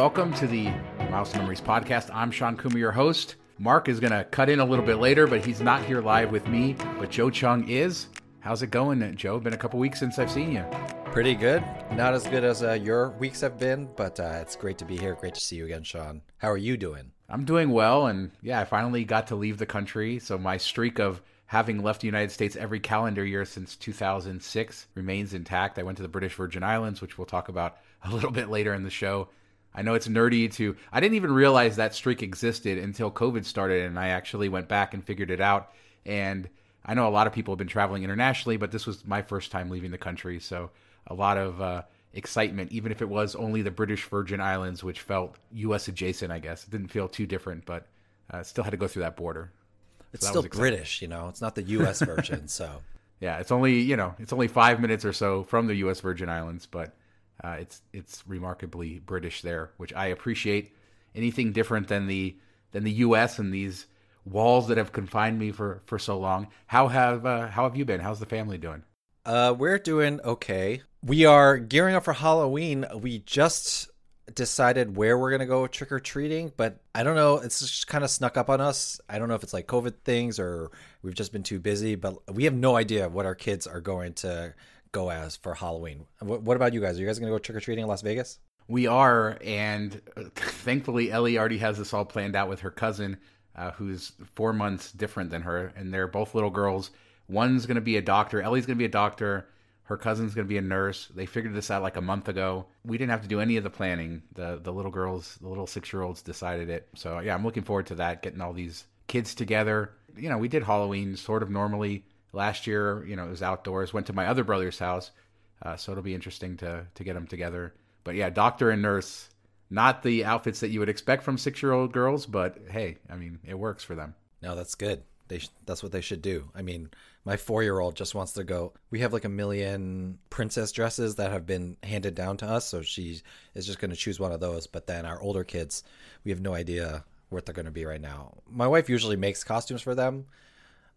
welcome to the Miles Memories podcast. I'm Shawn Coomer, your host. Mark is going to cut in a little bit later, but he's not here live with me. But Joe Cheung is. How's it going, Joe? Been a couple weeks since I've seen you. Pretty good. Not as good as uh, your weeks have been, but uh, it's great to be here. Great to see you again, Shawn. How are you doing? I'm doing well, and yeah, I finally got to leave the country. So my streak of having left the United States every calendar year since 2006 remains intact. I went to the British Virgin Islands, which we'll talk about a little bit later in the show. I know it's nerdy to. I didn't even realize that streak existed until COVID started, and I actually went back and figured it out. And I know a lot of people have been traveling internationally, but this was my first time leaving the country, so a lot of uh, excitement, even if it was only the British Virgin Islands, which felt U.S. adjacent. I guess it didn't feel too different, but uh, still had to go through that border. It's still British, you know. It's not the U.S. version, so yeah, it's only you know it's only five minutes or so from the U.S. Virgin Islands, but uh, it's it's remarkably British there, which I appreciate. Anything different than the than the U.S. and these walls that have confined me for for so long. How have uh, how have you been? How's the family doing? Uh, we're doing okay. We are gearing up for Halloween. We just decided where we're gonna go trick or treating, but I don't know. It's just kind of snuck up on us. I don't know if it's like COVID things or we've just been too busy, but we have no idea what our kids are going to go as for Halloween. What, what about you guys? Are you guys going to go trick or treating in Las Vegas? We are, and thankfully, Ellie already has this all planned out with her cousin, uh, who's four months different than her, and they're both little girls. One's going to be a doctor. Ellie's going to be a doctor. Her cousin's going to be a nurse. They figured this out like a month ago. We didn't have to do any of the planning. The the little girls, the little six year olds, decided it. So yeah, I'm looking forward to that. Getting all these kids together. You know, we did Halloween sort of normally last year, you know, it was outdoors. Went to my other brother's house, uh, so it'll be interesting to to get them together. But yeah, doctor and nurse, not the outfits that you would expect from six year old girls, but hey, I mean, it works for them. No, that's good. They sh- that's what they should do. I mean, my four year old just wants to go. We have like a million princess dresses that have been handed down to us, so she is just going to choose one of those. But then our older kids, we have no idea what they're going to be right now. My wife usually makes costumes for them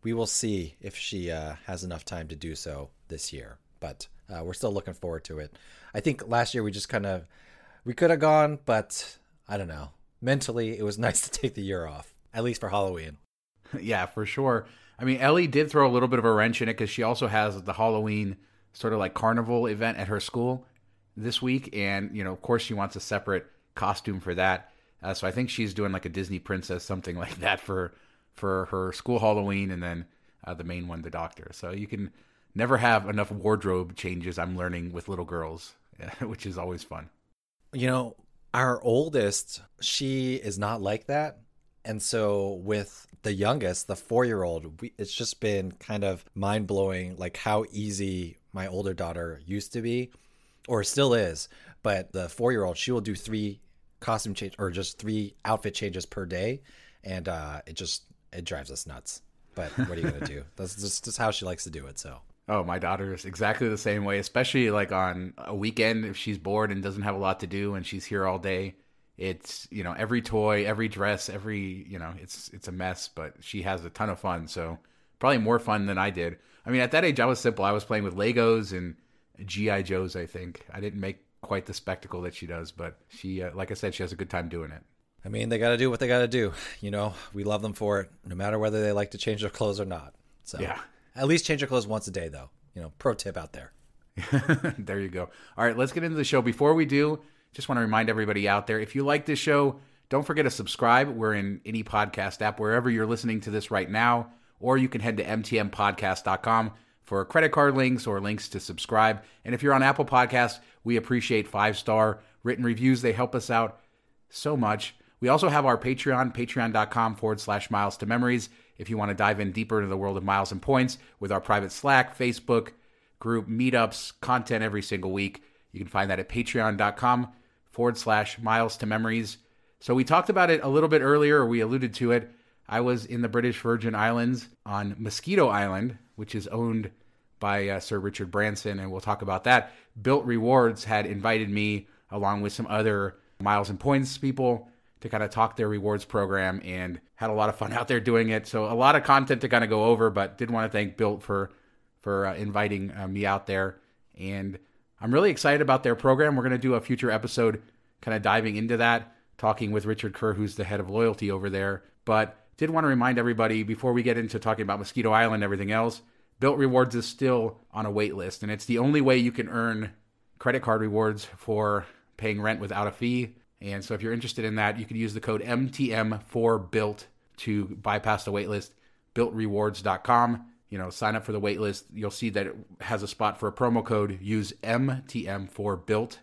we will see if she uh, has enough time to do so this year. But uh, we're still looking forward to it. I think last year we just kind of we could have gone, but I don't know. Mentally, it was nice to take the year off, at least for Halloween. yeah, for sure. I mean, Ellie did throw a little bit of a wrench in it because she also has the Halloween sort of like carnival event at her school this week, and you know, of course, she wants a separate costume for that. Uh, so I think she's doing like a Disney princess, something like that for for her school Halloween, and then uh, the main one, the doctor. So you can never have enough wardrobe changes. I'm learning with little girls, which is always fun. You know, our oldest, she is not like that. And so with the youngest, the four year old, it's just been kind of mind blowing, like how easy my older daughter used to be, or still is. But the four year old, she will do three costume change or just three outfit changes per day. And uh, it just it drives us nuts. But what are you gonna do? That's just, just how she likes to do it. So. Oh, my daughter is exactly the same way, especially like on a weekend if she's bored and doesn't have a lot to do and she's here all day. It's, you know, every toy, every dress, every, you know, it's it's a mess, but she has a ton of fun. So, probably more fun than I did. I mean, at that age I was simple. I was playing with Legos and GI Joes, I think. I didn't make quite the spectacle that she does, but she uh, like I said, she has a good time doing it. I mean, they got to do what they got to do. You know, we love them for it, no matter whether they like to change their clothes or not. So, yeah. At least change your clothes once a day, though. You know, pro tip out there. there you go. All right, let's get into the show. Before we do, just want to remind everybody out there if you like this show, don't forget to subscribe. We're in any podcast app, wherever you're listening to this right now, or you can head to mtmpodcast.com for credit card links or links to subscribe. And if you're on Apple Podcasts, we appreciate five star written reviews. They help us out so much. We also have our Patreon, patreon.com forward slash miles to memories, if you want to dive in deeper into the world of miles and points with our private Slack, Facebook group, meetups, content every single week. You can find that at patreon.com forward slash miles to memories. So we talked about it a little bit earlier, or we alluded to it. I was in the British Virgin Islands on Moskito Island, which is owned by uh, Sir Richard Branson, and we'll talk about that. Bilt Rewards had invited me, along with some other miles and points people, to kind of talk their rewards program and had a lot of fun out there doing it. So a lot of content to kind of go over, but did want to thank Bilt for for uh, inviting uh, me out there. And I'm really excited about their program. We're going to do a future episode kind of diving into that, talking with Richard Kerr, who's the head of loyalty over there. But did want to remind everybody before we get into talking about Moskito Island and everything else, Bilt Rewards is still on a wait list, and it's the only way you can earn credit card rewards for paying rent without a fee. And so if you're interested in that, you can use the code MTM4BILT to bypass the waitlist, biltrewards.com. You know, sign up for the waitlist. You'll see that it has a spot for a promo code. Use MTM4BILT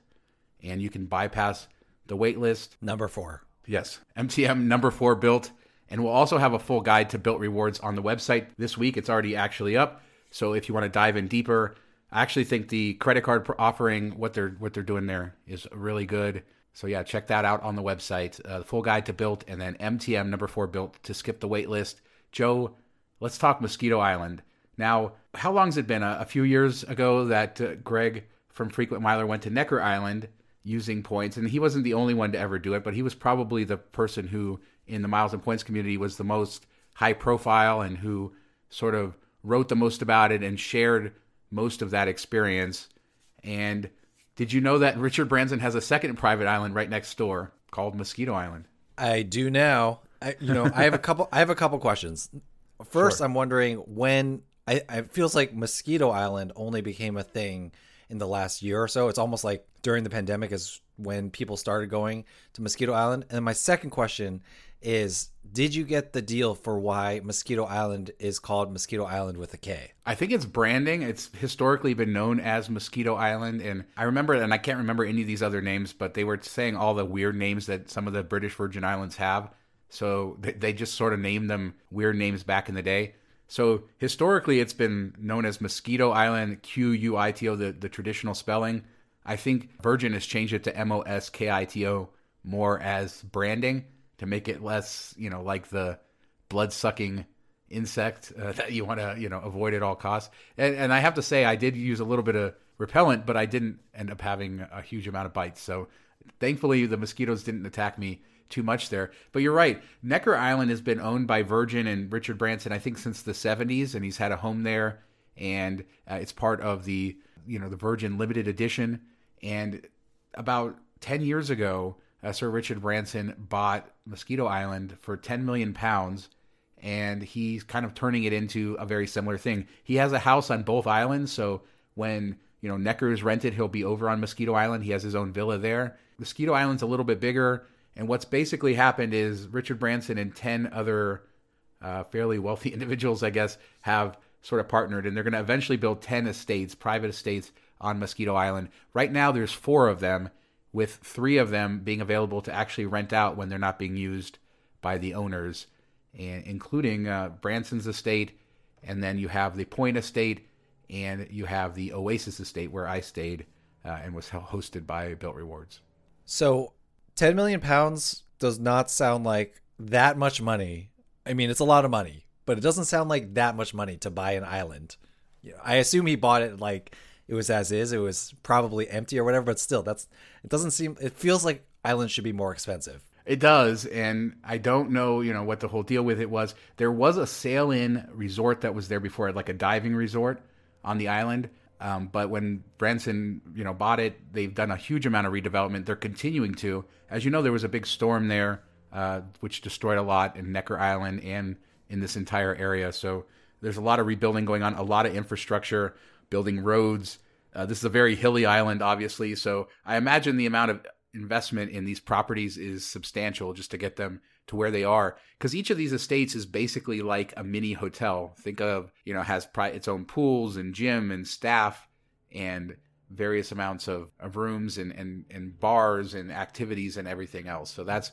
and you can bypass the waitlist. Number four. Yes, MTM number four Bilt. And we'll also have a full guide to Bilt Rewards on the website this week. It's already actually up. So if you want to dive in deeper, I actually think the credit card offering, what they're what they're doing there, is really good. So yeah, check that out on the website. Uh, the full guide to Bilt and then MTM number four Bilt to skip the wait list. Joe, let's talk Moskito Island. Now, how long's it been? A, a few years ago that uh, Greg from Frequent Miler went to Necker Island using points, and he wasn't the only one to ever do it, but he was probably the person who, in the miles and points community, was the most high profile and who sort of wrote the most about it and shared most of that experience. And did you know that Richard Branson has a second private island right next door called Moskito Island? I do now. I, you know, I have a couple. I have a couple questions. First, Sure. I'm wondering when. I, it feels like Moskito Island only became a thing in the last year or so. It's almost like during the pandemic is when people started going to Moskito Island. And my second question is, did you get the deal for why Mosquito Island is called Moskito Island with a K? I think it's branding. It's historically been known as Mosquito Island. And I remember, and I can't remember any of these other names, but they were saying all the weird names that some of the British Virgin Islands have. So they- just sort of named them weird names back in the day. So historically, it's been known as Mosquito Island, Q U I T O, the, the traditional spelling. I think Virgin has changed it to M O S K I T O more as branding to make it less, you know, like the blood sucking insect uh, that you want to, you know, avoid at all costs. And, and I have to say, I did use a little bit of repellent, but I didn't end up having a huge amount of bites. So thankfully, the mosquitoes didn't attack me too much there. But you're right. Necker Island has been owned by Virgin and Richard Branson, I think, since the 70s, and he's had a home there. And uh, it's part of the, you know, the Virgin Limited Edition. And about 10 years ago, uh, Sir Richard Branson bought Moskito Island for 10 million pounds, and he's kind of turning it into a very similar thing. He has a house on both islands, so when you know Necker is rented, he'll be over on Moskito Island. He has his own villa there. Moskito Island's a little bit bigger, and what's basically happened is Richard Branson and 10 other uh, fairly wealthy individuals, I guess, have sort of partnered, and they're going to eventually build 10 estates, private estates on Moskito Island. Right now, there's four of them, with three of them being available to actually rent out when they're not being used by the owners, and including uh, Branson's estate, and then you have the Point estate, and you have the Oasis estate where I stayed uh, and was hosted by Bilt Rewards. So, 10 million pounds does not sound like that much money. I mean, it's a lot of money, but it doesn't sound like that much money to buy an island. I assume he bought it like it was as is. It was probably empty or whatever, but still, that's it doesn't seem it feels like islands should be more expensive. It does, and I don't know, you know, what the whole deal with it was. There was a sail-in resort that was there before, like a diving resort on the island. Um, but when Branson, you know, bought it, they've done a huge amount of redevelopment. They're continuing to. As you know, there was a big storm there, uh, which destroyed a lot in Necker Island and in this entire area. So there's a lot of rebuilding going on, a lot of infrastructure, building roads. Uh, this is a very hilly island, obviously. So I imagine the amount of investment in these properties is substantial just to get them to where they are because each of these estates is basically like a mini hotel think of you know has pri- its own pools and gym and staff and various amounts of, of rooms and, and, and bars and activities and everything else so that's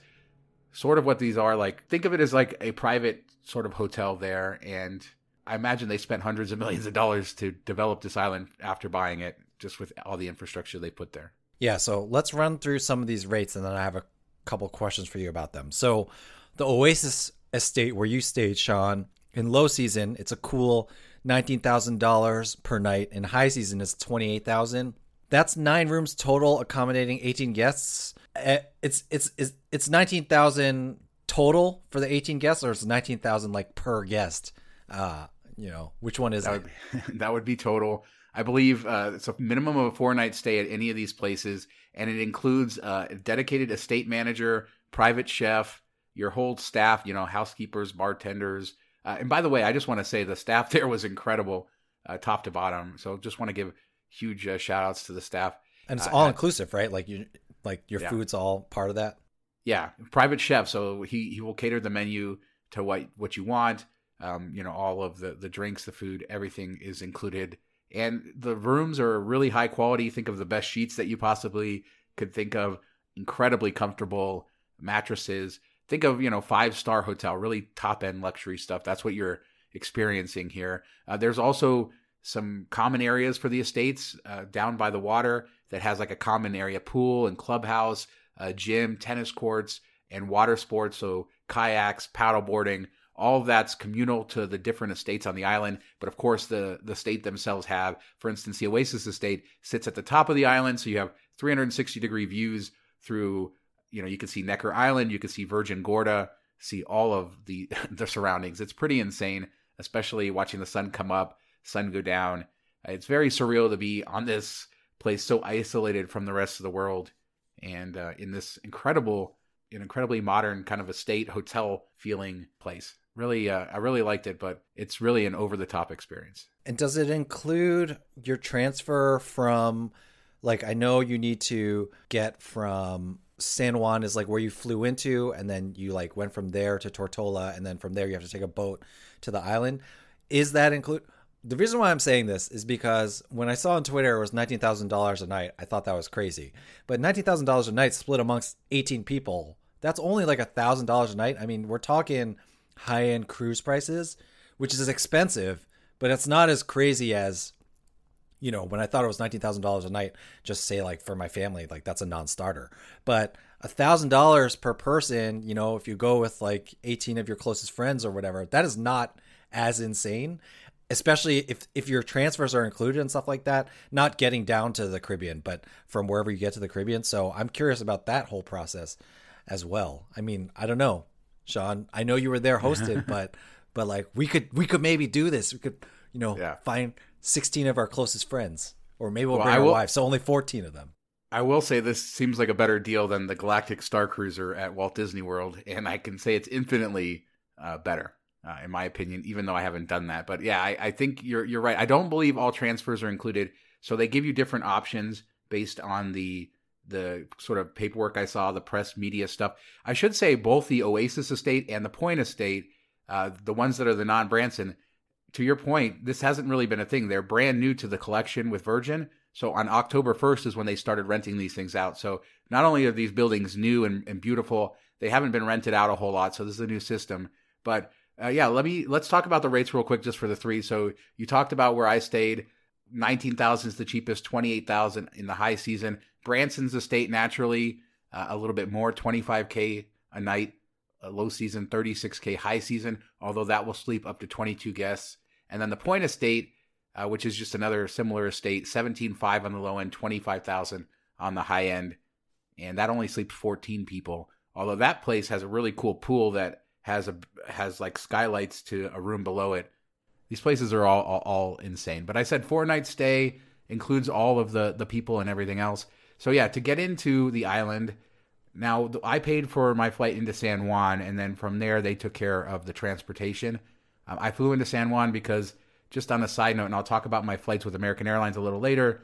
sort of what these are. Like, think of it as like a private sort of hotel there. And I imagine they spent hundreds of millions of dollars to develop this island after buying it, just with all the infrastructure they put there. Yeah, so let's run through some of these rates and then I have a couple questions for you about them. So, the Oasis estate where you stayed, Shawn, in low season, it's a cool $19,000 per night. In high season, it's 28000 That's nine rooms total, accommodating 18 guests. Eh, it's it's it's, it's 19000 total for the 18 guests, or it's 19000 like per guest. Uh, you know, which one is that it? Would be, that would be total. I believe uh, it's a minimum of a four night stay at any of these places, and it includes uh, a dedicated estate manager, private chef, your whole staff, you know, housekeepers, bartenders. Uh, and by the way, I just want to say the staff there was incredible, uh, top to bottom. So just want to give huge uh, shout outs to the staff. And it's Uh, all inclusive, right? Like you, like your Yeah. food's all part of that. Yeah, private chef. So he he will cater the menu to what what you want. Um, you know, all of the the drinks, the food, everything is included. And the rooms are really high quality. Think of the best sheets that you possibly could think of. Incredibly comfortable mattresses. Think of you know five star hotel, really top end luxury stuff. That's what you're experiencing here. Uh, there's also some common areas for the estates uh, down by the water that has like a common area pool and clubhouse uh, gym, tennis courts, and water sports. So kayaks, paddleboarding, all that's communal to the different estates on the island. But of course, the the state themselves have. For instance, the Oasis Estate sits at the top of the island, so you have 360 degree views through. You know, you can see Necker Island, you can see Virgin Gorda, see all of the the surroundings. It's pretty insane, especially watching the sun come up, sun go down. It's very surreal to be on this place so isolated from the rest of the world and uh, in this incredible, an incredibly modern kind of estate hotel feeling place. Really, uh, I really liked it, but it's really an over the top experience. And does it include your transfer from, like, I know you need to get from San Juan is like where you flew into, and then you like went from there to Tortola, and then from there you have to take a boat to the island. Is that include? The reason why I'm saying this is because when I saw on Twitter it was nineteen thousand dollars a night, I thought that was crazy. But nineteen thousand dollars a night split amongst eighteen people, that's only like a thousand dollars a night. I mean, we're talking high end cruise prices, which is expensive, but it's not as crazy as you know when I thought it was nineteen thousand dollars a night. Just say like for my family, like that's a non-starter. But a thousand dollars per person, you know, if you go with like eighteen of your closest friends or whatever, that is not as insane. Especially if if your transfers are included and stuff like that, not getting down to the Caribbean, but from wherever you get to the Caribbean. So I'm curious about that whole process as well. I mean, I don't know, Shawn. I know you were there hosted, but but like we could we could maybe do this. We could you know Yeah. find 16 of our closest friends, or maybe we'll Well, bring I our will- wives. So only 14 of them. I will say this seems like a better deal than the Galactic Star Cruiser at Walt Disney World, and I can say it's infinitely uh, better, uh, in my opinion. Even though I haven't done that, but yeah, I, I think you're you're right. I don't believe all transfers are included, so they give you different options based on the the sort of paperwork I saw, the press media stuff. I should say both the Oasis Estate and the Point Estate, uh, the ones that are the non Branson. To your point, this hasn't really been a thing. They're brand new to the collection with Virgin. So on October 1st is when they started renting these things out. So not only are these buildings new and, and beautiful, they haven't been rented out a whole lot. So this is a new system. But uh, yeah, let me let's talk about the rates real quick just for the three. So you talked about where I stayed. 19,000 is the cheapest, 28,000 in the high season. Branson's estate naturally uh, a little bit more, 25k a night. A low season, 36k high season, although that will sleep up to 22 guests. And then the Point Estate, uh, which is just another similar estate, 17.5 on the low end, 25,000 on the high end, and that only sleeps 14 people. Although that place has a really cool pool that has a has like skylights to a room below it. These places are all all, all insane. But I said four night stay includes all of the the people and everything else. So yeah, to get into the island, now I paid for my flight into San Juan, and then from there they took care of the transportation. Um, I flew into San Juan because, just on a side note, and I'll talk about my flights with American Airlines a little later.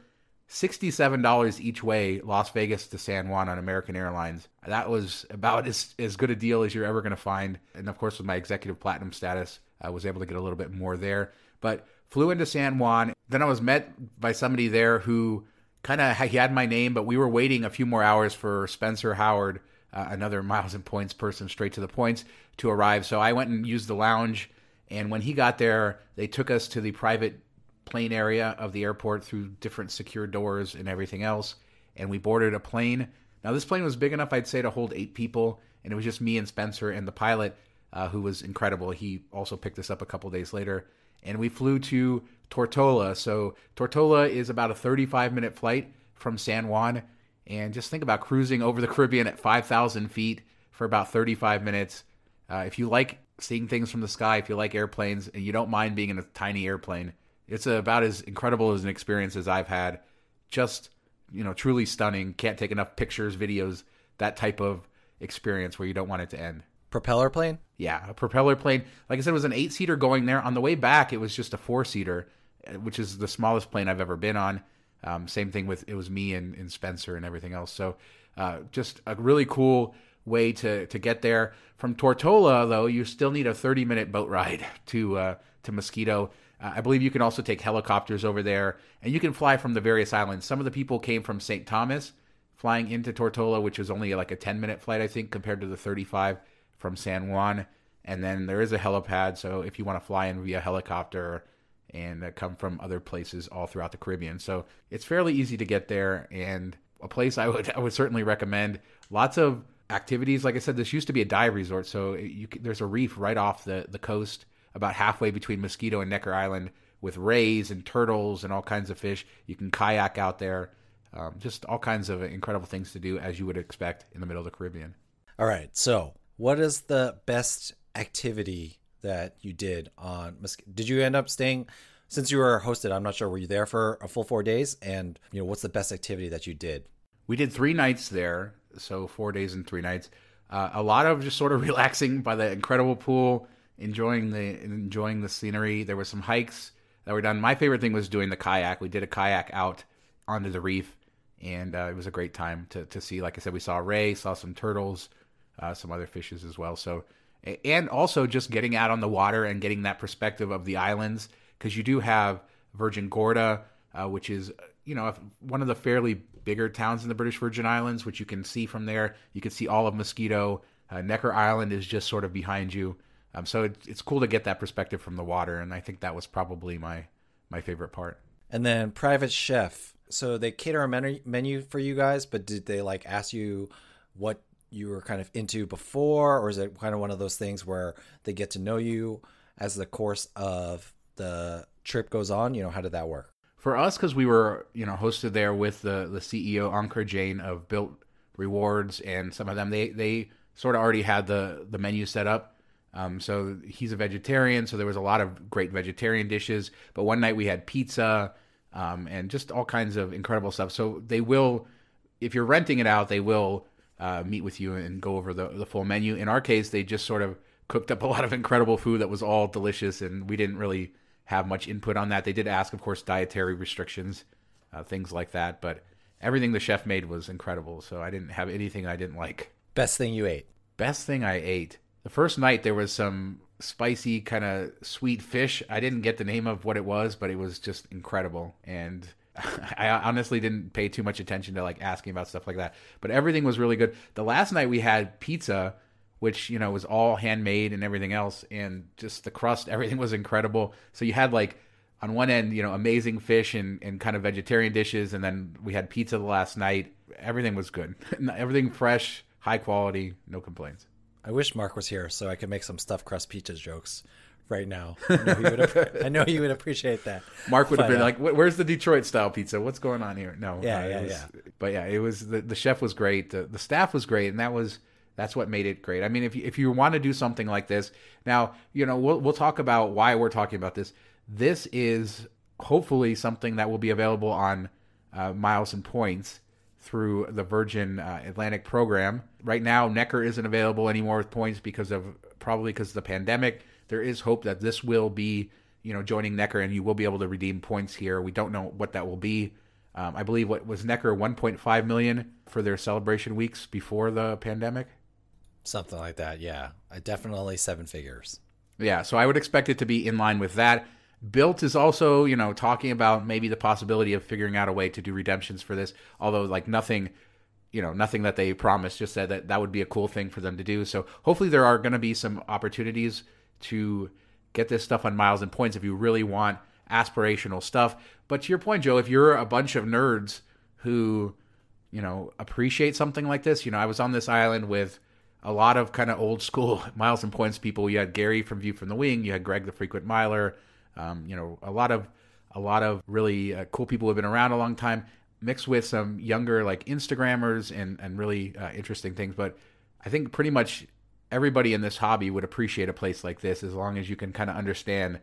Sixty-seven dollars each way, Las Vegas to San Juan on American Airlines. That was about as as good a deal as you're ever going to find. And of course, with my executive platinum status, I was able to get a little bit more there. But flew into San Juan. Then I was met by somebody there who kind of he had my name, but we were waiting a few more hours for Spencer Howard, uh, another miles and points person straight to the points to arrive. So I went and used the lounge. And when he got there, they took us to the private plane area of the airport through different secure doors and everything else. And we boarded a plane. Now, this plane was big enough, I'd say, to hold eight people. And it was just me and Spencer and the pilot, uh, who was incredible. He also picked us up a couple days later. And we flew to Tortola. So, Tortola is about a 35 minute flight from San Juan. And just think about cruising over the Caribbean at 5,000 feet for about 35 minutes. Uh, if you like seeing things from the sky, if you like airplanes, and you don't mind being in a tiny airplane, it's about as incredible as an experience as I've had. Just, you know, truly stunning. Can't take enough pictures, videos, that type of experience where you don't want it to end. Propeller plane? Yeah, a propeller plane. Like I said, it was an eight seater going there. On the way back, it was just a four seater, which is the smallest plane I've ever been on. Um, same thing with it was me and, and Spencer and everything else. So uh, just a really cool way to to get there. From Tortola, though, you still need a 30 minute boat ride to uh, to Moskito. Uh, I believe you can also take helicopters over there, and you can fly from the various islands. Some of the people came from St. Thomas, flying into Tortola, which was only like a 10 minute flight, I think, compared to the 35 from San Juan. And then there is a helipad, so if you want to fly in via helicopter and uh, come from other places all throughout the Caribbean. So it's fairly easy to get there and a place I would I would certainly recommend. Lots of activities. Like I said, this used to be a dive resort, so you, there's a reef right off the, the coast, about halfway between Moskito and Necker Island, with rays and turtles and all kinds of fish. You can kayak out there. Um, just all kinds of incredible things to do as you would expect in the middle of the Caribbean. All right. So, what is the best activity that you did on Did you end up staying? Since you were hosted, I'm not sure. Were you there for a full four days? And you know, what's the best activity that you did? We did three nights there, so four days and three nights. Uh, a lot of just sort of relaxing by the incredible pool, enjoying the enjoying the scenery. There were some hikes that were done. My favorite thing was doing the kayak. We did a kayak out onto the reef, and uh, it was a great time to to see. Like I said, we saw ray, saw some turtles, uh, some other fishes as well. So, and also just getting out on the water and getting that perspective of the islands because you do have Virgin Gorda, uh, which is you know one of the fairly bigger towns in the British Virgin Islands, which you can see from there. You can see all of Moskito. Uh, Necker Island is just sort of behind you. Um, so it, it's cool to get that perspective from the water, and I think that was probably my my favorite part. And then private chef. So they cater a menu menu for you guys, but did they like ask you what you were kind of into before, or is it kind of one of those things where they get to know you as the course of the trip goes on? You know, how did that work? for us because we were you know hosted there with the the CEO Ankur Jain of Bilt Rewards and some of them they they sort of already had the the menu set up. Um, so he's a vegetarian, so there was a lot of great vegetarian dishes. But one night we had pizza um, and just all kinds of incredible stuff. So they will, if you're renting it out, they will uh, meet with you and go over the the full menu. In our case, they just sort of cooked up a lot of incredible food that was all delicious, and we didn't really have much input on that. They did ask, of course, dietary restrictions, uh, things like that, but everything the chef made was incredible. So I didn't have anything I didn't like. Best thing you ate? Best thing I ate. The first night there was some spicy kind of sweet fish. I didn't get the name of what it was, but it was just incredible. And I honestly didn't pay too much attention to like asking about stuff like that. But everything was really good. The last night we had pizza which you know was all handmade and everything else, and just the crust, everything was incredible. So you had like on one end, you know, amazing fish and, and kind of vegetarian dishes, and then we had pizza the last night. Everything was good, everything fresh, high quality, no complaints. I wish Mark was here so I could make some stuffed crust pizza jokes right now. I know he would, I know he would appreciate that. Mark would have been uh, like, "Where's the Detroit style pizza? What's going on here?" No, yeah, uh, yeah, was, yeah. But yeah, it was the the chef was great. The, the staff was great, and that was that's what made it great. I mean, if you, if you want to do something like this, now you know we'll we'll talk about why we're talking about this. This is hopefully something that will be available on uh, Miles and Points through the Virgin uh, Atlantic program. Right now, Necker isn't available anymore with points because of probably because of the pandemic. There is hope that this will be, you know, joining Necker and you will be able to redeem points here. We don't know what that will be. Um, I believe what was Necker 1.5 million for their celebration weeks before the pandemic. Something like that, yeah. I definitely seven figures. Yeah, so I would expect it to be in line with that. Bilt is also, you know, talking about maybe the possibility of figuring out a way to do redemptions for this, although like nothing you know, nothing that they promised, just said that that would be a cool thing for them to do. So hopefully there are going to be some opportunities to get this stuff on miles and points if you really want aspirational stuff. But to your point, Joe, if you're a bunch of nerds who, you know, appreciate something like this, you know, I was on this island with a lot of kind of old school miles and points people. You had Gary from View from the Wing, you had Greg the frequent miler, um, you know, a lot of a lot of really uh, cool people who have been around a long time mixed with some younger like Instagrammers and and really uh, interesting things. But I think pretty much everybody in this hobby would appreciate a place like this as long as you can kind of understand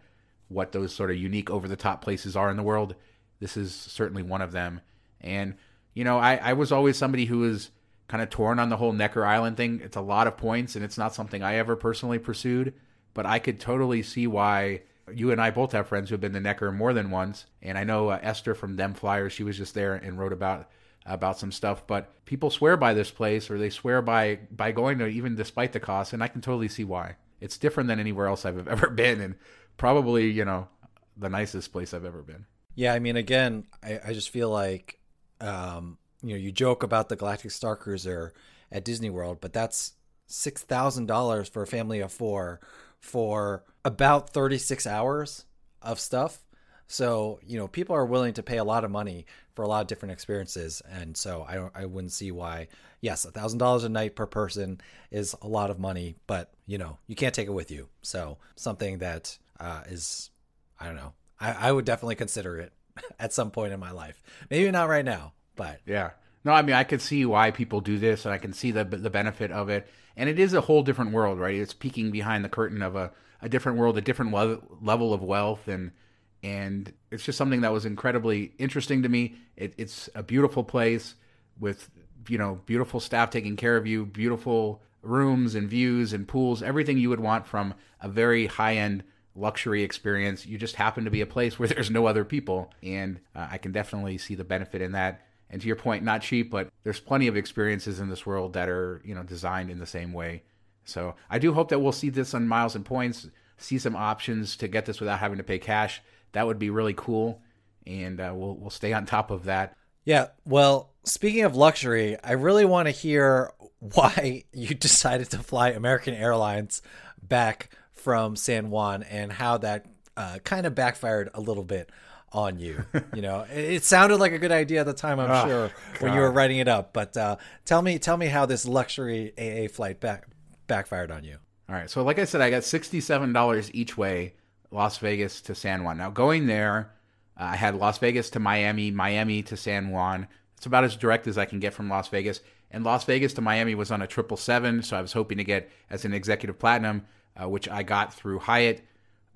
what those sort of unique over the top places are in the world. This is certainly one of them. And you know, I I was always somebody who was kind of torn on the whole Necker Island thing. It's a lot of points, and it's not something I ever personally pursued. But I could totally see why you and I both have friends who have been to Necker more than once, and I know uh, Esther from Dem Flyers. She was just there and wrote about about some stuff. But people swear by this place, or they swear by by going to even despite the cost, and I can totally see why. It's different than anywhere else I've ever been, and probably you know the nicest place I've ever been. Yeah, I mean, again, I, I just feel like um, you know you joke about the Galactic Star Cruiser at Disney World, but that's six thousand dollars for a family of four for about 36 hours of stuff. So, you know, people are willing to pay a lot of money for a lot of different experiences. And so I don't, I wouldn't see why, yes, a thousand dollars a night per person is a lot of money, but you know, you can't take it with you. So something that uh, is, I don't know, I, I would definitely consider it at some point in my life. Maybe not right now, but yeah. No, I mean I could see why people do this, and I can see the the benefit of it. And it is a whole different world, right? It's peeking behind the curtain of a, a different world, a different le- level of wealth, and and it's just something that was incredibly interesting to me. It, it's a beautiful place with you know beautiful staff taking care of you, beautiful rooms and views and pools, everything you would want from a very high end luxury experience. You just happen to be a place where there's no other people, and uh, I can definitely see the benefit in that. And to your point, not cheap, but there's plenty of experiences in this world that are, you know, designed in the same way. So I do hope that we'll see this on miles and points, see some options to get this without having to pay cash. That would be really cool, and uh, we'll we'll stay on top of that. Yeah. Well, speaking of luxury, I really want to hear why you decided to fly American Airlines back from San Juan and how that uh, kind of backfired a little bit on you. You know, it, sounded like a good idea at the time, I'm oh, sure, God. when you were writing it up. But uh, tell me, tell me how this luxury AA flight back backfired on you. All right, so like I said, I got sixty-seven dollars each way, Las Vegas to San Juan. Now going there, uh, I had Las Vegas to Miami, Miami to San Juan. It's about as direct as I can get from Las Vegas. And Las Vegas to Miami was on a triple seven, so I was hoping to get as an executive platinum, uh, which I got through Hyatt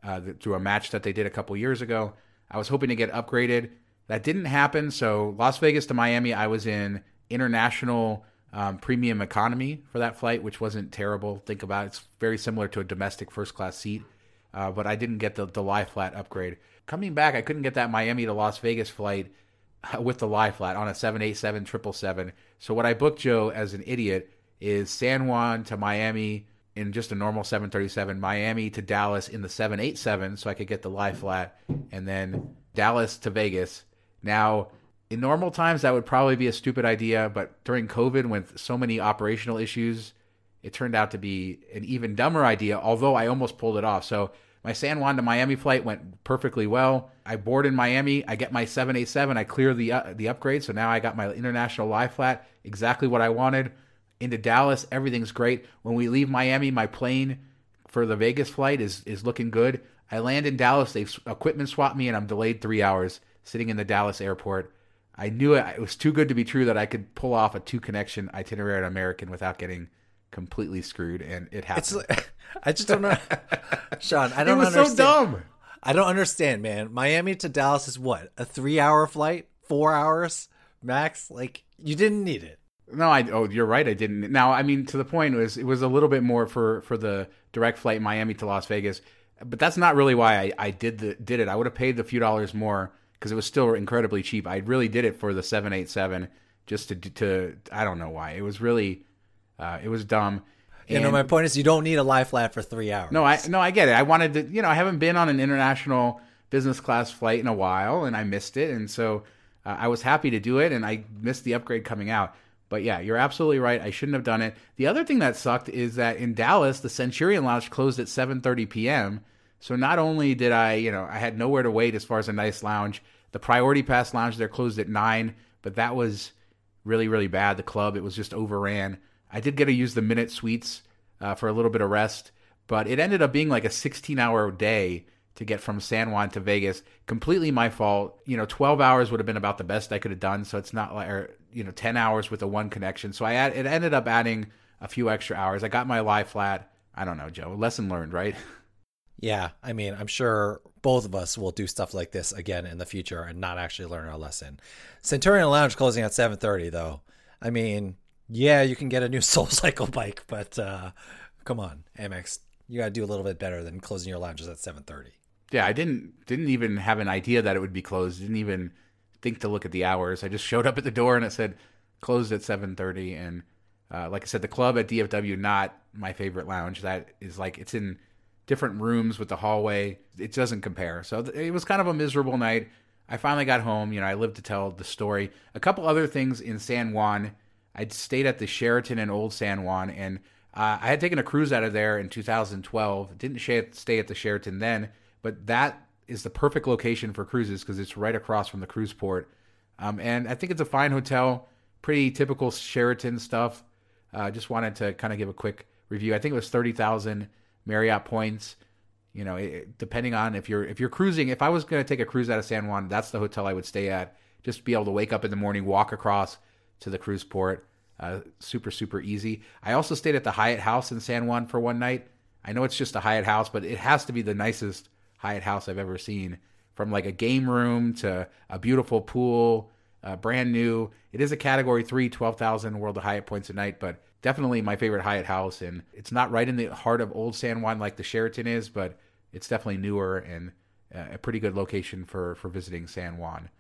uh, through a match that they did a couple years ago. I was hoping to get upgraded. That didn't happen. So Las Vegas to Miami, I was in international um, premium economy for that flight, which wasn't terrible. Think about it. It's very similar to a domestic first class seat, uh, but I didn't get the, the lie flat upgrade. Coming back, I couldn't get that Miami to Las Vegas flight with the lie flat on a 787 777. So what I booked Joe as an idiot is San Juan to Miami in just a normal 737, Miami to Dallas in the 787, so I could get the lie flat, and then Dallas to Vegas. Now, in normal times, that would probably be a stupid idea, but during COVID, with so many operational issues, it turned out to be an even dumber idea, although I almost pulled it off. So, my San Juan to Miami flight went perfectly well. I board in Miami. I get my 787. I clear the uh, the upgrade, so now I got my international lie flat, exactly what I wanted into Dallas. Everything's great. When we leave Miami, my plane for the Vegas flight is is looking good. I land in Dallas. They've equipment swapped me, and I'm delayed three hours sitting in the Dallas airport. I knew it, it was too good to be true that I could pull off a two connection itinerary at American without getting completely screwed, and it happened. It's, I just don't know, Shawn. I don't. It was understand. so dumb. I don't understand, man. Miami to Dallas is what a three hour flight, four hours max. Like you didn't need it. No, I oh you're right. I didn't. Now I mean to the point was it was a little bit more for for the direct flight Miami to Las Vegas, but that's not really why I, I did the did it. I would have paid the few dollars more because it was still incredibly cheap. I really did it for the seven eight seven just to to I don't know why it was really uh, it was dumb. You know, my point is you don't need a lie flat for three hours. No, I no, I get it. I wanted to, you know, I haven't been on an international business class flight in a while, and I missed it, and so uh, I was happy to do it, and I missed the upgrade coming out. But yeah, you're absolutely right. I shouldn't have done it. The other thing that sucked is that in Dallas, the Centurion Lounge closed at 7:30 p.m. So not only did I, you know, I had nowhere to wait as far as a nice lounge. The Priority Pass lounge there closed at 9, but that was really really bad. The club, it was just overran. I did get to use the Minute Suites uh, for a little bit of rest, but it ended up being like a 16-hour day to get from San Juan to Vegas. Completely my fault. You know, 12 hours would have been about the best I could have done. So it's not like, or, you know, 10 hours with a one connection. So I add, it ended up adding a few extra hours. I got my lie flat. I don't know, Joe. Lesson learned, right? Yeah, I mean, I'm sure both of us will do stuff like this again in the future and not actually learn our lesson. Centurion Lounge closing at 7:30 though. I mean, yeah, you can get a new Soul Cycle bike, but uh, come on, Amex, you got to do a little bit better than closing your lounges at 7:30 yeah, I didn't didn't even have an idea that it would be closed. Didn't even think to look at the hours. I just showed up at the door and it said closed at seven thirty. And uh, like I said, the club at DFW not my favorite lounge. That is like it's in different rooms with the hallway. It doesn't compare. So it was kind of a miserable night. I finally got home. You know, I lived to tell the story. A couple other things in San Juan. I'd stayed at the Sheraton in Old San Juan, and uh, I had taken a cruise out of there in 2012. Didn't stay at the Sheraton then but that is the perfect location for cruises because it's right across from the cruise port. Um, and I think it's a fine hotel, pretty typical Sheraton stuff. Uh, just wanted to kind of give a quick review. I think it was thirty thousand Marriott points. You know, it, depending on if you're if you're cruising. If I was going to take a cruise out of San Juan, that's the hotel I would stay at. Just be able to wake up in the morning, walk across to the cruise port. Uh, super super easy. I also stayed at the Hyatt House in San Juan for one night. I know it's just a Hyatt House, but it has to be the nicest Hyatt house I've ever seen. From like a game room to a beautiful pool, uh, brand new. It is a category three, 12,000 World of Hyatt points a night, but definitely my favorite Hyatt house. And it's not right in the heart of Old San Juan like the Sheraton is, but it's definitely newer and uh, a pretty good location for, for visiting San Juan.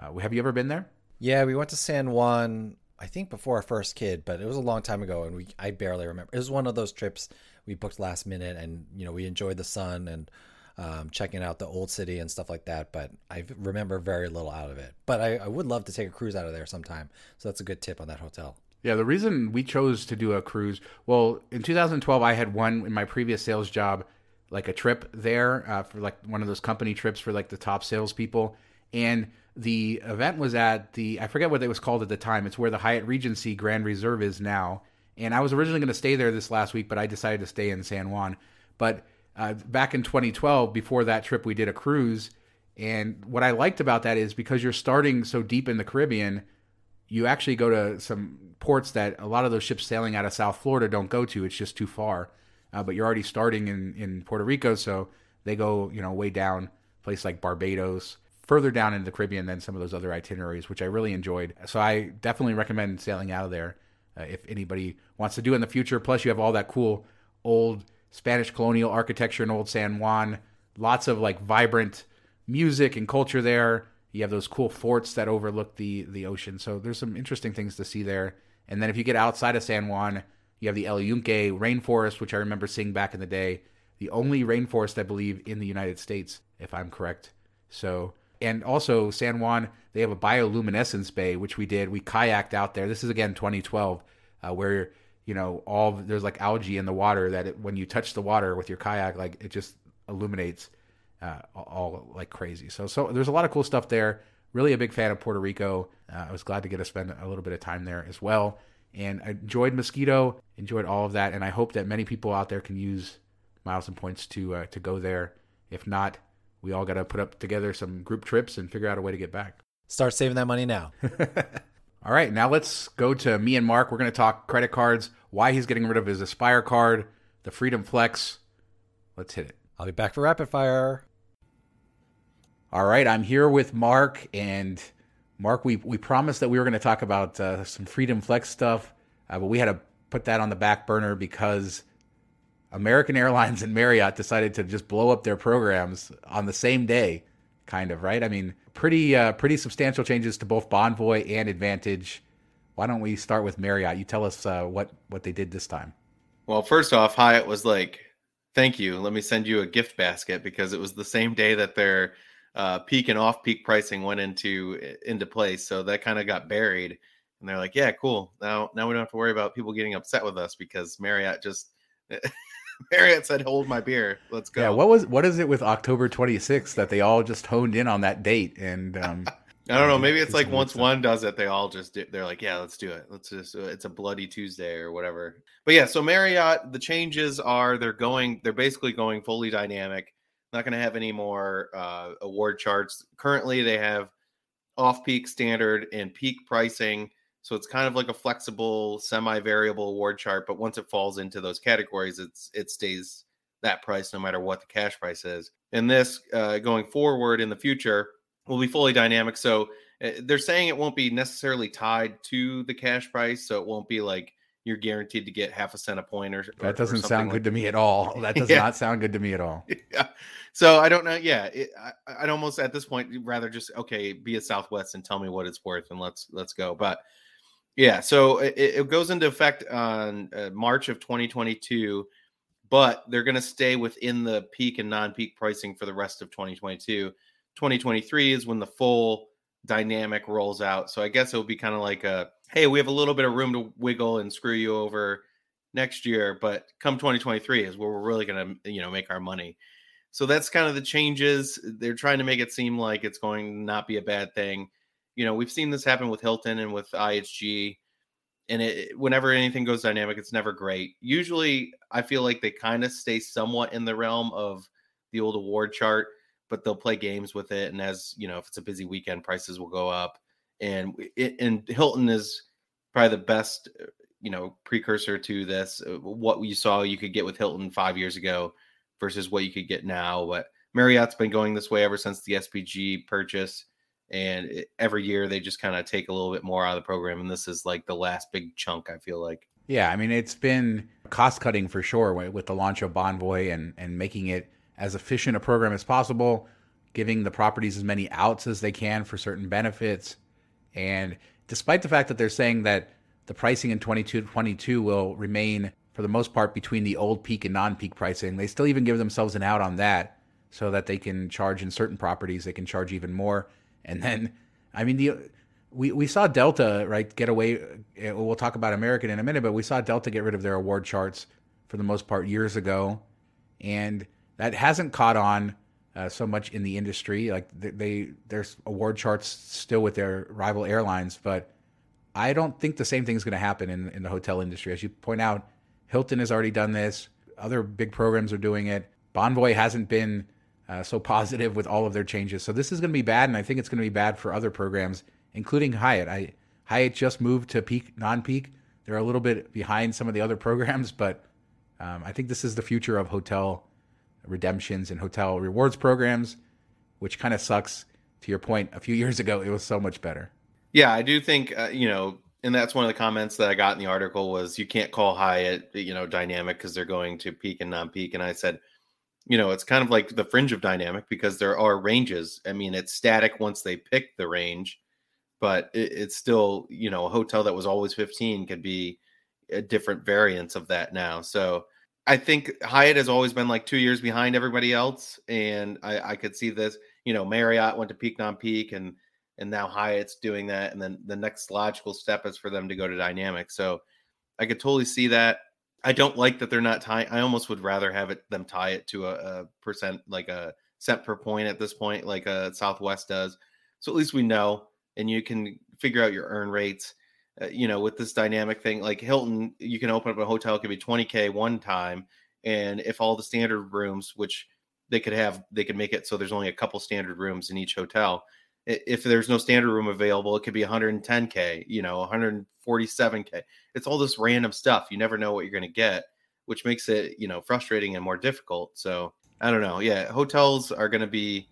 Uh, have you ever been there? Yeah, we went to San Juan. I think before our first kid, but it was a long time ago, and we I barely remember. It was one of those trips we booked last minute, and you know we enjoyed the sun and um, checking out the old city and stuff like that. But I remember very little out of it. But I, I would love to take a cruise out of there sometime. So that's a good tip on that hotel. Yeah, the reason we chose to do a cruise, well, in 2012, I had one in my previous sales job, like a trip there uh, for like one of those company trips for like the top salespeople. And the event was at the, I forget what it was called at the time. It's where the Hyatt Regency Grand Reserve is now. And I was originally going to stay there this last week, but I decided to stay in San Juan. But uh, back in 2012, before that trip, we did a cruise. And what I liked about that is because you're starting so deep in the Caribbean, you actually go to some ports that a lot of those ships sailing out of South Florida don't go to. It's just too far. Uh, but you're already starting in, in Puerto Rico, so they go, you know, way down, place like Barbados, further down into the Caribbean than some of those other itineraries, which I really enjoyed. So I definitely recommend sailing out of there uh, if anybody wants to do in the future. Plus, you have all that cool old Spanish colonial architecture in Old San Juan. Lots of like vibrant music and culture there. You have those cool forts that overlook the the ocean. So there's some interesting things to see there. And then if you get outside of San Juan, you have the El Yunque rainforest, which I remember seeing back in the day. The only rainforest I believe in the United States, if I'm correct. So and also San Juan, they have a bioluminescence bay, which we did. We kayaked out there. This is again 2012, uh, where you know all there's like algae in the water that it, when you touch the water with your kayak like it just illuminates uh, all, like crazy so so there's a lot of cool stuff there really a big fan of puerto rico uh, i was glad to get to spend a little bit of time there as well and I enjoyed mosquito enjoyed all of that and i hope that many people out there can use miles and points to uh, to go there if not we all got to put up together some group trips and figure out a way to get back start saving that money now All right, now let's go to me and Mark. We're going to talk credit cards, why he's getting rid of his Aspire card, the Freedom Flex. Let's hit it. I'll be back for rapid fire. All right, I'm here with Mark, and Mark, we we promised that we were going to talk about uh, some Freedom Flex stuff, uh, but we had to put that on the back burner because American Airlines and Marriott decided to just blow up their programs on the same day kind of right. I mean, pretty uh, pretty substantial changes to both Bonvoy and Advantage. Why don't we start with Marriott? You tell us uh, what what they did this time. Well, first off, Hyatt was like, "Thank you. Let me send you a gift basket," because it was the same day that their uh, peak and off peak pricing went into into place. So that kind of got buried. And they're like, "Yeah, cool. Now now we don't have to worry about people getting upset with us because Marriott just Marriott said, "Hold my beer. Let's go." Yeah, what was what is it with October 26th that they all just honed in on that date and um I don't know. Maybe it's like once one does it, they all just do, they're like, yeah, let's do it. Let's just it's a bloody Tuesday or whatever. But yeah, so Marriott, the changes are they're going they're basically going fully dynamic. Not going to have any more uh, award charts. Currently, they have off-peak standard and peak pricing. So it's kind of like a flexible, semi-variable award chart. But once it falls into those categories, it's it stays that price no matter what the cash price is. And this uh, going forward in the future will be fully dynamic. So uh, they're saying it won't be necessarily tied to the cash price. So it won't be like you're guaranteed to get half a cent a point or or- that doesn't something sound like good to me at all. That does Yeah. not sound good to me at all. yeah. So I don't know. Yeah, it, I, I'd almost at this point rather just okay, be a Southwest and tell me what it's worth, and let's let's go. But yeah, so it, it goes into effect on uh, March of 2022, but they're going to stay within the peak and non-peak pricing for the rest of 2022. 2023 is when the full dynamic rolls out. So I guess it'll be kind of like a hey, we have a little bit of room to wiggle and screw you over next year, but come 2023 is where we're really going to you know make our money. So that's kind of the changes. They're trying to make it seem like it's going to not be a bad thing. You know, we've seen this happen with Hilton and with IHG, and it whenever anything goes dynamic, it's never great. Usually, I feel like they kind of stay somewhat in the realm of the old award chart, but they'll play games with it. And as you know, if it's a busy weekend, prices will go up. And and Hilton is probably the best, uh, you know, precursor to this. Uh, What you saw you could get with Hilton five years ago versus what you could get now. But Marriott's been going this way ever since the SPG purchase. And every year they just kind of take a little bit more out of the program. And this is like the last big chunk, I feel like. Yeah, I mean it's been cost cutting for sure with the launch of Bonvoy and and making it as efficient a program as possible, giving the properties as many outs as they can for certain benefits. And despite the fact that they're saying that the pricing in 2222 will remain for the most part between the old peak and non-peak pricing, they still even give themselves an out on that so that they can charge in certain properties they can charge even more. And then I mean the we, we saw Delta right get away. eh, We'll talk about American in a minute, but we saw Delta get rid of their award charts for the most part years ago, and that hasn't caught on uh, so much in the industry. Like they, they there's award charts still with their rival airlines, but I don't think the same thing is going to happen in in the hotel industry. As you point out, Hilton has already done this. Other big programs are doing it. Bonvoy hasn't been uh, so positive with all of their changes. So this is going to be bad, and I think it's going to be bad for other programs, including Hyatt. I Hyatt just moved to peak non-peak. They're a little bit behind some of the other programs, but um, I think this is the future of hotel redemptions and hotel rewards programs, which kind of sucks. To your point, a few years ago, it was so much better. Yeah, I do think uh, you know, and that's one of the comments that I got in the article was you can't call Hyatt, you know, dynamic because they're going to peak and non-peak. And I said, you know, it's kind of like the fringe of dynamic because there are ranges. I mean, it's static once they pick the range, but it, it's still, you know, a hotel that was always 15 could be a different variance of that now. So I think Hyatt has always been like two years behind everybody else, and I, I could see this. You know, Marriott went to peak non-peak, and and now Hyatt's doing that, and then the next logical step is for them to go to dynamic. So I could totally see that. I don't like that they're not tying. I almost would rather have it them tie it to a, a percent, like a cent per point at this point, like a Southwest does. So at least we know, and you can figure out your earn rates. Uh, you know, with this dynamic thing, like Hilton, you can open up a hotel, it could be 20K one time. And if all the standard rooms, which they could have, they could make it so there's only a couple standard rooms in each hotel. If there's no standard room available, it could be 110K, you know, 147K. It's all this random stuff. You never know what you're going to get, which makes it, you know, frustrating and more difficult. So I don't know. Yeah, hotels are going to be,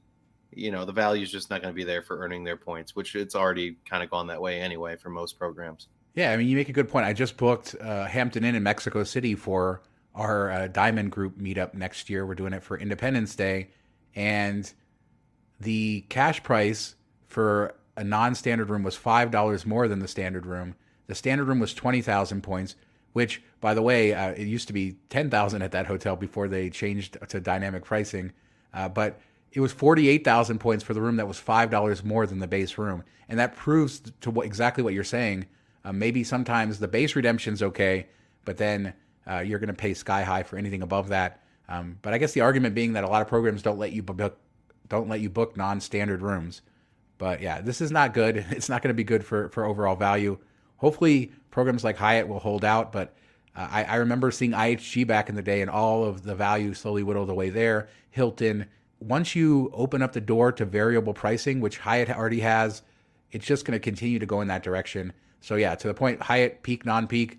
you know, the value is just not going to be there for earning their points, which it's already kind of gone that way anyway for most programs. Yeah, I mean, you make a good point. I just booked uh, Hampton Inn in Mexico City for our uh, Diamond Group meetup next year. We're doing it for Independence Day, and the cash price for a non-standard room was five dollars more than the standard room. The standard room was twenty thousand points, which, by the way, uh, it used to be ten thousand at that hotel before they changed to dynamic pricing. Uh, but it was forty-eight thousand points for the room that was five dollars more than the base room, and that proves to what exactly what you're saying Uh, maybe sometimes the base redemption's okay, but then uh, you're going to pay sky high for anything above that. Um, but I guess the argument being that a lot of programs don't let you book don't let you book non-standard rooms. But yeah, this is not good. It's not going to be good for for overall value. Hopefully, programs like Hyatt will hold out. But uh, I, I remember seeing IHG back in the day, and all of the value slowly whittled away there. Hilton. Once you open up the door to variable pricing, which Hyatt already has, it's just going to continue to go in that direction. So yeah, to the point, Hyatt peak non-peak.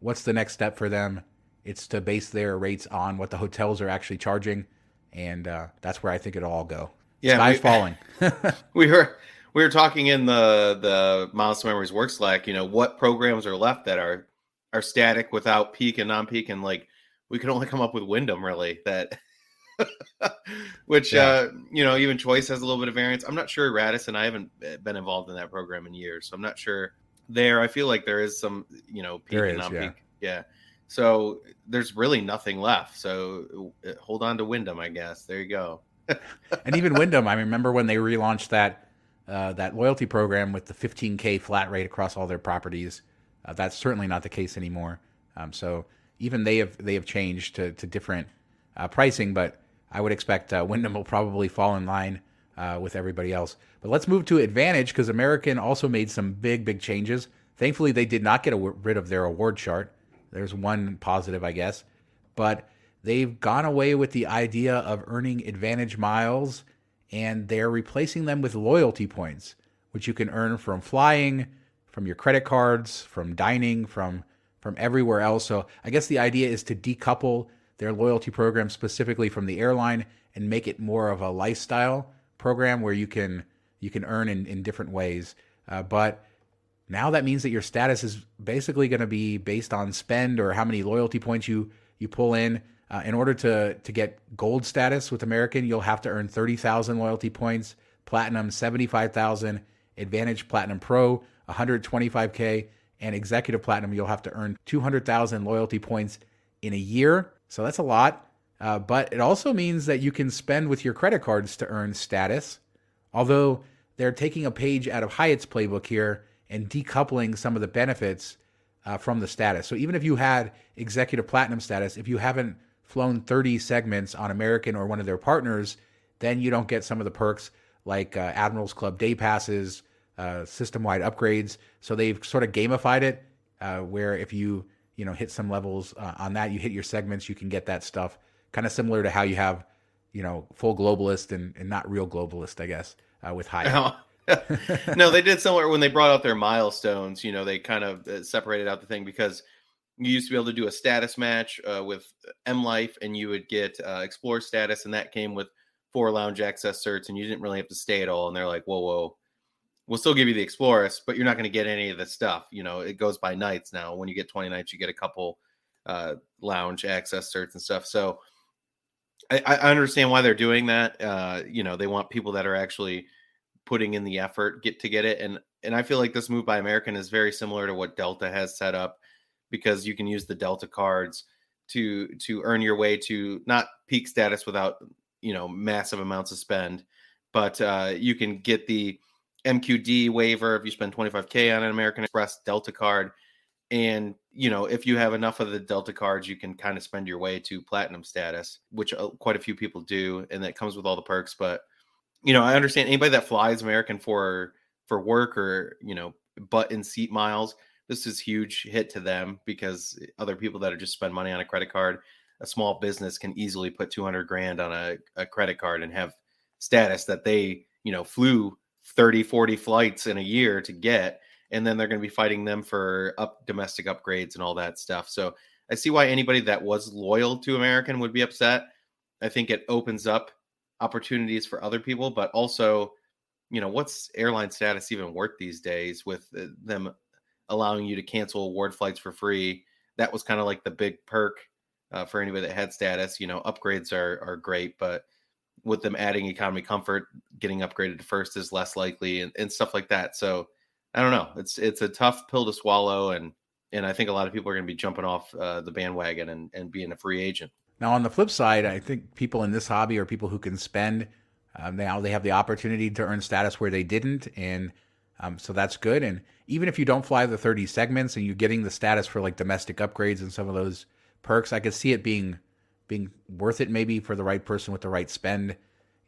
What's the next step for them? It's to base their rates on what the hotels are actually charging, and uh, that's where I think it'll all go. Yeah, sky's we, falling. we were we were talking in the the Miles Memories work Slack. You know what programs are left that are are static without peak and non-peak, and like we could only come up with Wyndham really that. which yeah. uh, you know even choice has a little bit of variance i'm not sure radisson i haven't been involved in that program in years so i'm not sure there i feel like there is some you know peak there and non-peak yeah. yeah. so there's really nothing left so uh, hold on to wyndham i guess there you go and even wyndham i remember when they relaunched that uh, that loyalty program with the 15k flat rate across all their properties uh, that's certainly not the case anymore. Um, so even they have they have changed to, to different uh, pricing, but I would expect uh, Wyndham will probably fall in line uh, with everybody else. But let's move to Advantage because American also made some big big changes. Thankfully, they did not get rid of their award chart. There's one positive, I guess, but they've gone away with the idea of earning Advantage miles, and they're replacing them with loyalty points, which you can earn from flying from your credit cards, from dining, from from everywhere else. So I guess the idea is to decouple their loyalty program specifically from the airline and make it more of a lifestyle program where you can you can earn in, in different ways. Uh, but now that means that your status is basically going to be based on spend or how many loyalty points you you pull in. Uh, in order to to get gold status with American, you'll have to earn thirty thousand loyalty points, platinum seventy five thousand, Advantage Platinum Pro 125K, and executive platinum, you'll have to earn 200,000 loyalty points in a year. So that's a lot. Uh, but it also means that you can spend with your credit cards to earn status. Although they're taking a page out of Hyatt's playbook here and decoupling some of the benefits uh, from the status. So even if you had executive platinum status, if you haven't flown 30 segments on American or one of their partners, then you don't get some of the perks like uh, Admirals Club day passes, uh, system-wide upgrades. So they've sort of gamified it, uh, where if you you know hit some levels uh, on that, you hit your segments, you can get that stuff. Kind of similar to how you have you know full globalist and, and not real globalist, I guess, uh, with Hyatt. no, they did similar when they brought out their milestones. You know, they kind of uh, separated out the thing because you used to be able to do a status match uh, with M Life, and you would get uh, Explorist status, and that came with four lounge access certs, and you didn't really have to stay at all. And they're like, whoa, whoa, we'll still give you the Explorist, but you're not going to get any of the stuff. You know, it goes by nights now. When you get 20 nights, you get a couple uh, lounge access certs and stuff. So I, I understand why they're doing that. Uh, you know, they want people that are actually putting in the effort get to get it. And and I feel like this move by American is very similar to what Delta has set up because you can use the Delta cards to to earn your way to not peak status without you know massive amounts of spend, but uh, you can get the MQD waiver if you spend 25k on an American Express Delta card. And you know, if you have enough of the Delta cards, you can kind of spend your way to platinum status, which uh, quite a few people do, and that comes with all the perks. But you know, I understand anybody that flies American for for work or you know, butt and seat miles. This is huge hit to them because other people that are just spend money on a credit card, a small business can easily put 200 grand on a, a credit card and have status that they you know flew 30, 40 flights in a year to get. And then they're going to be fighting them for up domestic upgrades and all that stuff. So I see why anybody that was loyal to American would be upset. I think it opens up opportunities for other people, but also, you know, what's airline status even worth these days with uh, them allowing you to cancel award flights for free? That was kind of like the big perk uh, for anybody that had status. You know, upgrades are are great, but with them adding economy comfort, getting upgraded to first is less likely and, and stuff like that. So I don't know. It's it's a tough pill to swallow, and and I think a lot of people are going to be jumping off uh, the bandwagon and and being a free agent. Now on the flip side, I think people in this hobby are people who can spend. Um, now they have the opportunity to earn status where they didn't, and Um, so that's good. And even if you don't fly the 30 segments and you're getting the status for like domestic upgrades and some of those perks, I could see it being being worth it maybe for the right person with the right spend.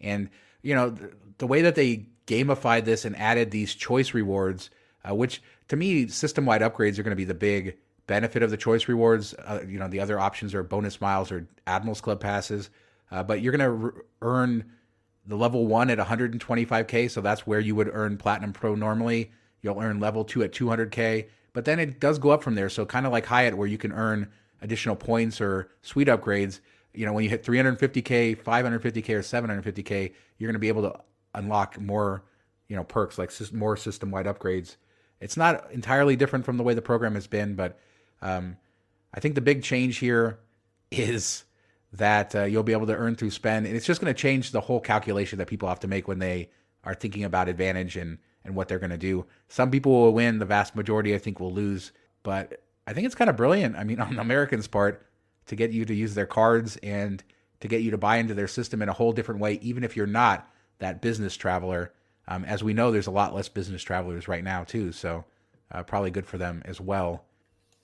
And you know the, the way that they gamified this and added these choice rewards, uh, which to me system wide upgrades are going to be the big benefit of the choice rewards. Uh, you know the other options are bonus miles or Admirals Club passes, uh, but you're going to re- earn the level one at 125k, so that's where you would earn Platinum Pro normally. You'll earn level two at 200k, but then it does go up from there. So kind of like Hyatt, where you can earn additional points or suite upgrades. You know, when you hit 350k, 550k, or 750k, you're going to be able to unlock more, you know, perks like more system-wide upgrades. It's not entirely different from the way the program has been, but um, I think the big change here is that uh, you'll be able to earn through spend, and it's just going to change the whole calculation that people have to make when they are thinking about advantage and and what they're going to do. Some people will win, the vast majority I think will lose, but I think it's kind of brilliant. I mean, on Americans' part, to get you to use their cards and to get you to buy into their system in a whole different way, even if you're not that business traveler. Um, as we know, there's a lot less business travelers right now too, so uh, probably good for them as well.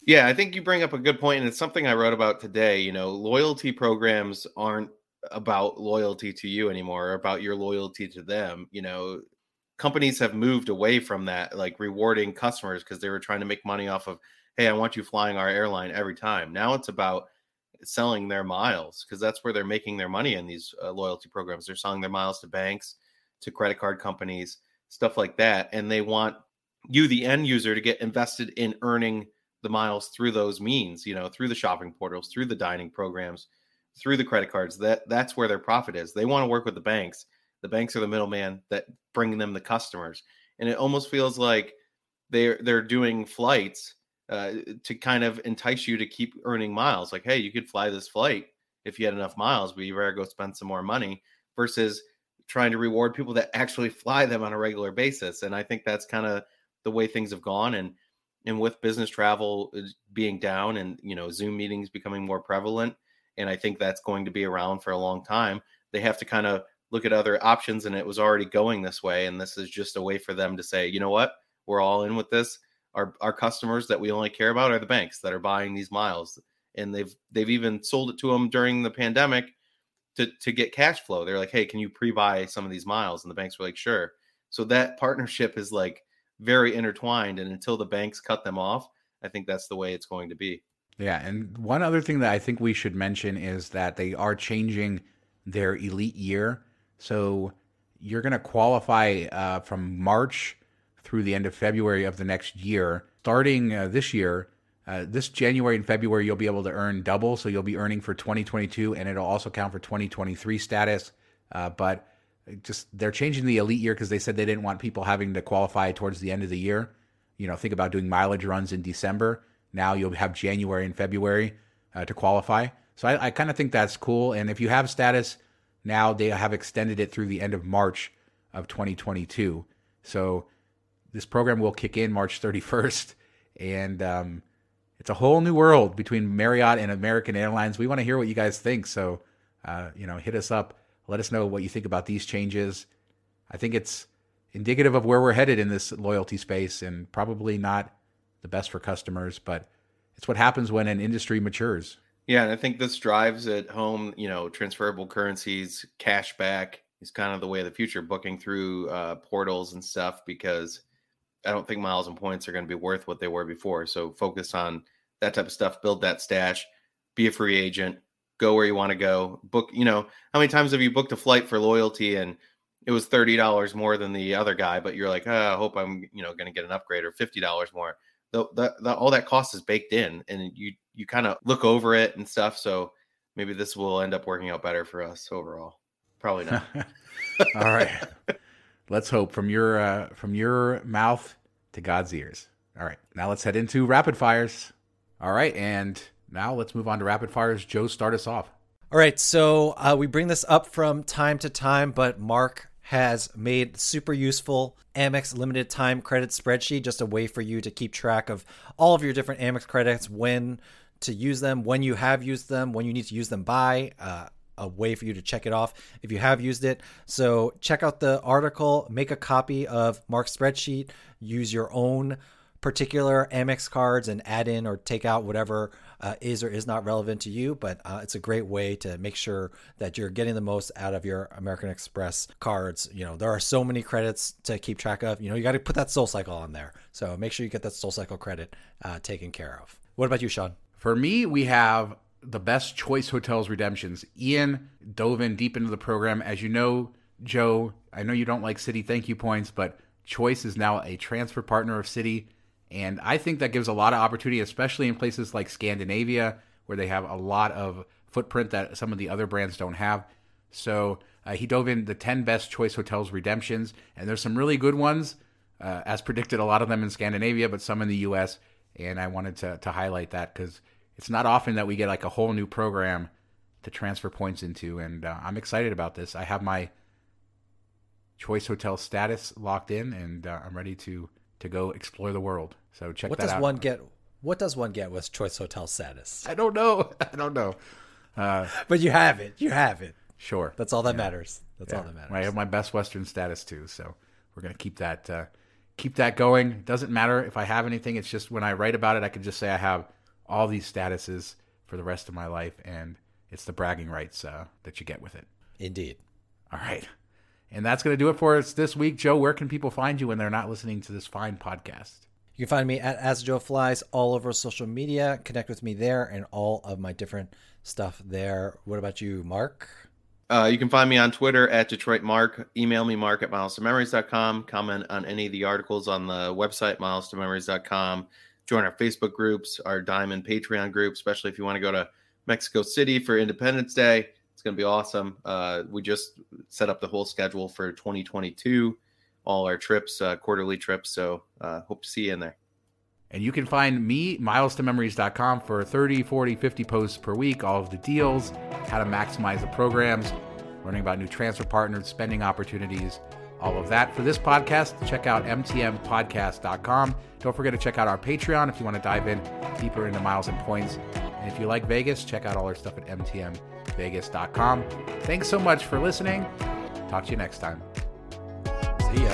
Yeah, I think you bring up a good point, and it's something I wrote about today. You know, loyalty programs aren't about loyalty to you anymore, about your loyalty to them. You know, companies have moved away from that, like rewarding customers because they were trying to make money off of, hey, I want you flying our airline every time. Now it's about selling their miles because that's where they're making their money in these uh, loyalty programs. They're selling their miles to banks, to credit card companies, stuff like that, and they want you, the end user, to get invested in earning the miles through those means, you know, through the shopping portals, through the dining programs, through the credit cards. That that's where their profit is. They want to work with the banks. The banks are the middleman that bring them the customers. And it almost feels like they're they're doing flights uh, to kind of entice you to keep earning miles. Like, hey, you could fly this flight if you had enough miles, but you better go spend some more money versus trying to reward people that actually fly them on a regular basis. And I think that's kind of the way things have gone. And and with business travel uh, being down and you know zoom meetings becoming more prevalent and i think that's going to be around for a long time they have to kind of look at other options and it was already going this way and this is just a way for them to say you know what we're all in with this our our customers that we only care about are the banks that are buying these miles and they've they've even sold it to them during the pandemic to to get cash flow. They're like hey can you pre-buy some of these miles? And the banks were like sure. So that partnership is like very intertwined and until the banks cut them off i think that's the way it's going to be. Yeah and one other thing that i think we should mention is that they are changing their elite year. So you're going to qualify uh, from march through the end of february of the next year starting uh, this year uh, this January and February, you'll be able to earn double. So you'll be earning for 2022, and it'll also count for 2023 status. Uh, but just they're changing the elite year because they said they didn't want people having to qualify towards the end of the year. You know, think about doing mileage runs in December. Now you'll have January and February uh, to qualify. So I, I kind of think that's cool. And if you have status now, they have extended it through the end of March of 2022. So this program will kick in March 31st, and um, it's a whole new world between Marriott and American Airlines. We want to hear what you guys think. So uh, you know, hit us up let us know what you think about these changes. I think it's indicative of where we're headed in this loyalty space and probably not the best for customers, but it's what happens when an industry matures. Yeah, and I think this drives at home, you know, transferable currencies, cash back is kind of the way of the future, booking through uh, portals and stuff, because I don't think miles and points are going to be worth what they were before. So focus on that type of stuff, build that stash, be a free agent, go where you want to go. Book, you know, how many times have you booked a flight for loyalty and it was thirty dollars more than the other guy, but you're like, oh, I hope I'm, you know, going to get an upgrade or fifty dollars more. The, the, the, all that cost is baked in, and you you kind of look over it and stuff. So maybe this will end up working out better for us overall. Probably not. all right, let's hope from your uh, from your mouth to God's ears. All right, now let's head into rapid fires. All right, and now let's move on to rapid fires. Joe, start us off. All right, so uh, we bring this up from time to time, but Mark has made super useful Amex limited time credit spreadsheet, just a way for you to keep track of all of your different Amex credits, when to use them, when you have used them, when you need to use them by. Uh, a way for you to check it off if you have used it. So check out the article, make a copy of Mark's spreadsheet, use your own particular Amex cards and add in or take out whatever uh, is or is not relevant to you. But uh, it's a great way to make sure that you're getting the most out of your American Express cards. You know, there are so many credits to keep track of. You know, you got to put that Soul Cycle on there. So make sure you get that Soul Cycle credit uh, taken care of. What about you, Shawn? For me, we have the best choice hotels redemptions. Ian dove in deep into the program. As you know, Joe, I know you don't like Citi thank you points, but Choice is now a transfer partner of Citi. And I think that gives a lot of opportunity, especially in places like Scandinavia, where they have a lot of footprint that some of the other brands don't have. So uh, he dove in the 10 best choice hotels redemptions, and there's some really good ones, uh, as predicted, a lot of them in Scandinavia, but some in the US. And I wanted to, to highlight that because it's not often that we get like a whole new program to transfer points into. And uh, I'm excited about this. I have my choice hotel status locked in, and uh, I'm ready to to go explore the world. So check what that does out. one get? What does one get with choice hotel status? I don't know. I don't know. Uh, But you have it. You have it. sure. That's all that matters. That's Yeah. all that matters. I have my best Western status too, so we're gonna keep that uh, keep that going. Doesn't matter if I have anything. It's just when I write about it, I can just say I have all these statuses for the rest of my life, and it's the bragging rights uh, that you get with it. Indeed. All right. And that's going to do it for us this week. Joe, where can people find you when they're not listening to this fine podcast? You can find me at As Joe Flies all over social media. Connect with me there and all of my different stuff there. What about you, Mark? Uh, you can find me on Twitter at Detroit Mark. Email me, mark at milestomemories.com. Comment on any of the articles on the website, milestomemories.com. Join our Facebook groups, our Diamond Patreon group, especially if you want to go to Mexico City for Independence Day. It's going to be awesome. Uh, we just set up the whole schedule for 2022, all our trips, uh, quarterly trips. So uh, hope to see you in there. And you can find me, milestomemories.com, for 30, 40, 50 posts per week, all of the deals, how to maximize the programs, learning about new transfer partners, spending opportunities, all of that. For this podcast, check out mtmpodcast.com. Don't forget to check out our Patreon if you want to dive in deeper into miles and points. And if you like Vegas, check out all our stuff at mtmvegas.com. Thanks so much for listening. Talk to you next time. See ya.